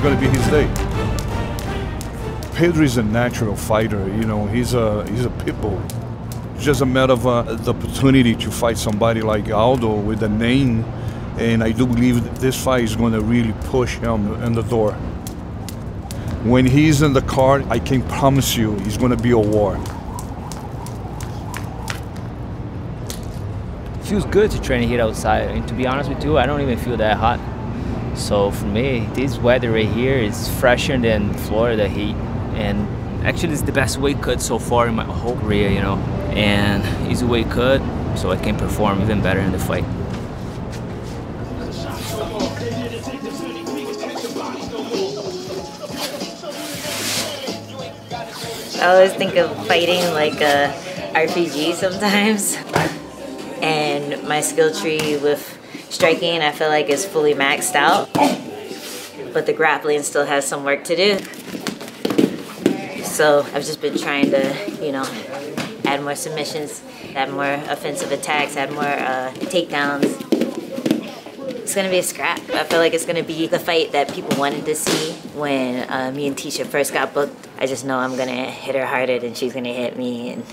is going to be his day. Pedro is a natural fighter. You know, he's a he's a pit bull. It's just a matter of uh, the opportunity to fight somebody like Aldo with a name, and I do believe this fight is going to really push him in the door. When he's in the card, I can promise you, he's going to be a war. feels good to train here outside. And to be honest with you, I don't even feel that hot. So for me, this weather right here is fresher than Florida heat. And actually, it's the best weight cut so far in my whole career, you know. And easy weight cut, so I can perform even better in the fight. I always think of fighting like a RPG sometimes. And my skill tree with striking, I feel like is fully maxed out. But the grappling still has some work to do. So I've just been trying to, you know, add more submissions, add more offensive attacks, add more uh, takedowns. It's gonna be a scrap. I feel like it's gonna be the fight that people wanted to see when uh, me and Tecia first got booked. I just know I'm gonna hit her harder than she's gonna hit me and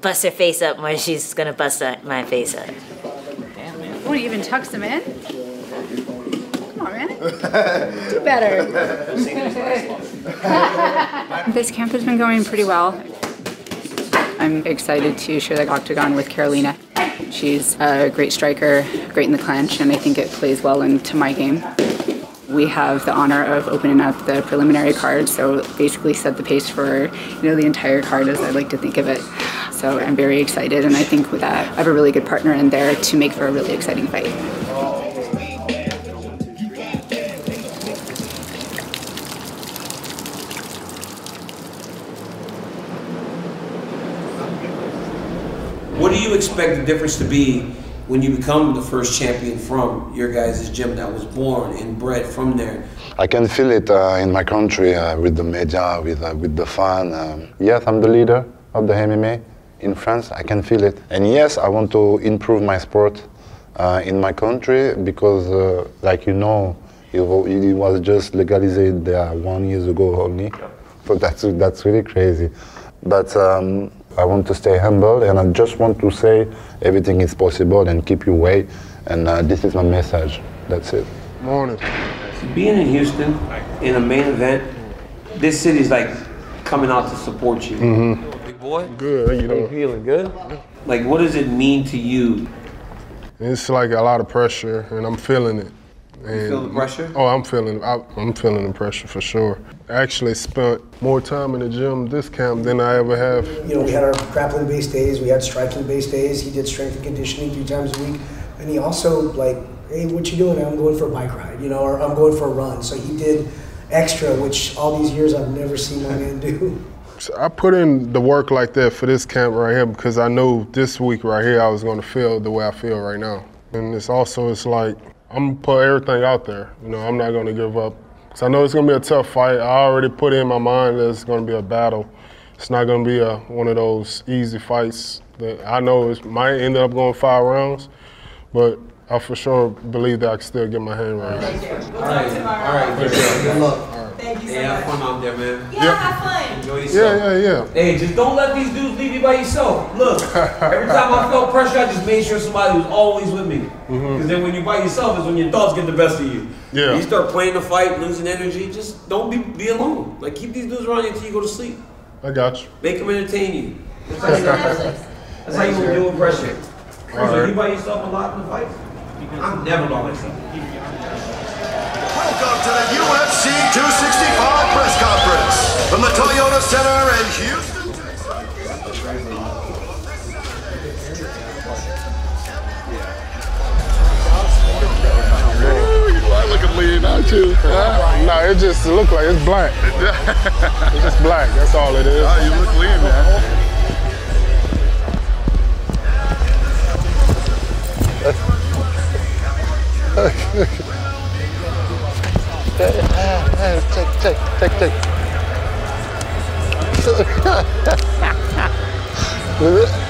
bust her face up more she's gonna bust my face up. Oh, you even tucks them in? Come on, man. Do better. this camp has been going pretty well. I'm excited to share the octagon with Carolina. She's a great striker, great in the clinch, and I think it plays well into my game. We have the honor of opening up the preliminary card, so basically set the pace for you know the entire card, as I like to think of it. So I'm very excited, and I think with that, I have a really good partner in there to make for a really exciting fight. What do you expect the difference to be when you become the first champion from your guys' gym that was born and bred from there? I can feel it uh, in my country uh, with the media, with, uh, with the fan. Um, yes, I'm the leader of the MMA in France. I can feel it. And yes, I want to improve my sport uh, in my country because, uh, like you know, it, was just legalized there one years ago only. So that's, that's really crazy. But um, I want to stay humble and I just want to say everything is possible and keep your way. And uh, this is my message. That's it. Morning. Being in Houston in a main event, this city's like coming out to support you. Mm-hmm. Big boy? Good, you know. You feeling good? Like, what does it mean to you? It's like a lot of pressure, and I'm feeling it. You feel the pressure? Oh, I'm feeling. I, I'm feeling the pressure for sure. Actually spent more time in the gym this camp than I ever have. You know, we had our grappling-based days, we had striking-based days. He did strength and conditioning three times a week, and he also like, hey, what you doing? I'm going for a bike ride, you know, or I'm going for a run. So he did extra, which all these years I've never seen my man do. So I put in the work like that for this camp right here because I know this week right here I was going to feel the way I feel right now. And it's also it's like I'm gonna put everything out there. You know, I'm not gonna give up. Cause I know it's gonna be a tough fight. I already put in my mind that it's gonna be a battle. It's not gonna be a, one of those easy fights that I know it might end up going five rounds, but I for sure believe that I can still get my hand raised. All right, all right, good, good luck. Thank you so Hey, have fun out there, man. Yeah, have fun. Enjoy yourself. Yeah, yeah, yeah. Hey, just don't let these dudes leave you by yourself. Look, every time I felt pressure, I just made sure somebody was always with me. Mm-hmm. Because then when you're by yourself is when your thoughts get the best of you. Yeah. You start playing the fight, losing energy, just don't be, be alone. Like, keep these dudes around you until you go to sleep. I got you. Make them entertain you. That's how you, that's how you gonna deal with pressure. So you by yourself a lot in the fight? I'm never by myself. Welcome to the UFC 265 press conference from the Toyota Center in Houston. I look at lean out too. No, it just look like it's black. it's just black. That's all it is. Oh, you look lean, man.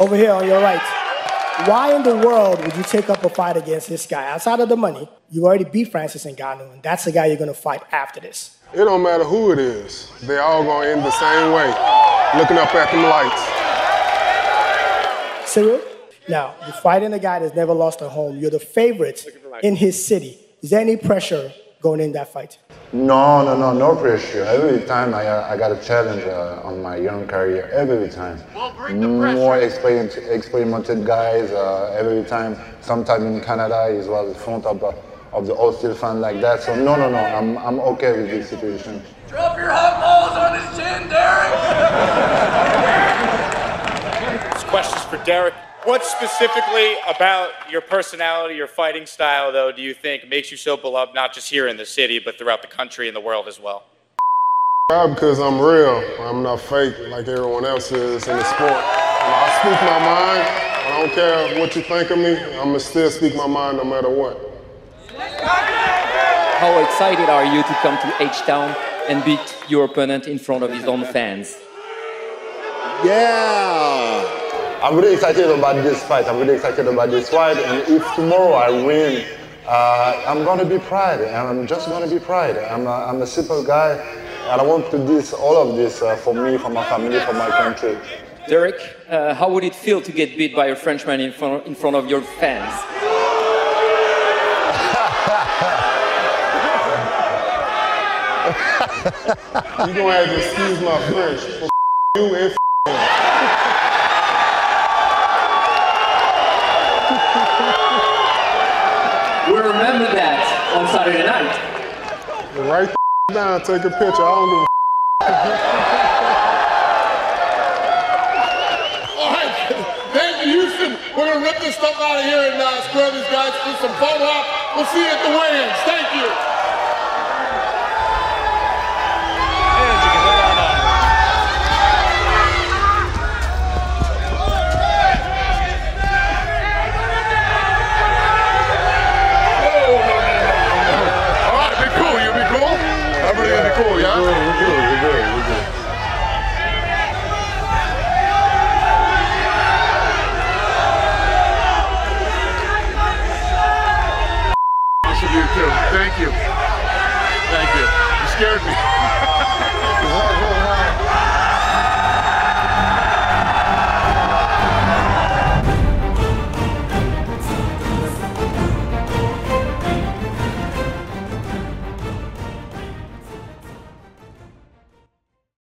Derrick, over here on your right. Why in the world would you take up a fight against this guy? Outside of the money, you already beat Francis Ngannou, and that's the guy you're going to fight after this. It don't matter who it is. They all gonna end the same way, looking up at them lights. Ciryl, now, you're fighting a guy that's never lost a home. You're the favorite in his city. Is there any pressure going in that fight? No, no, no, no pressure. Every time I, uh, I got a challenge uh, on my young career, every time. More experienced, experimented guys, uh, every time. Sometime in Canada, he was in front of the, of the hostile fan like that. So no, no, no, I'm, I'm okay with this situation. Drop your hot balls on his chin, Derrick. This question's for Derrick. What specifically about your personality, your fighting style, though, do you think makes you so beloved, not just here in the city, but throughout the country and the world as well? Probably because I'm real. I'm not fake like everyone else is in the sport. And I speak my mind. I don't care what you think of me. I'm gonna still speak my mind no matter what. How excited are you to come to H-Town and beat your opponent in front of his own fans? Yeah! I'm really excited about this fight. I'm really excited about this fight. And if tomorrow I win, uh, I'm gonna be proud. And I'm just gonna be proud. I'm a, I'm a simple guy, and I want to do this, all of this uh, for me, for my family, for my country. Derrick, uh, how would it feel to get beat by a Frenchman in front, in front of your fans? you gonna have to excuse my French. For you and remember that on Saturday night. Write the down, take a picture. I don't give a All right, thank you, Houston. We're gonna rip this stuff out of here and uh, square these guys for some photo op. We'll see you at the weigh-ins. Thank you. All right, be cool. You be cool. Everybody be cool, yeah. We're good, we're good,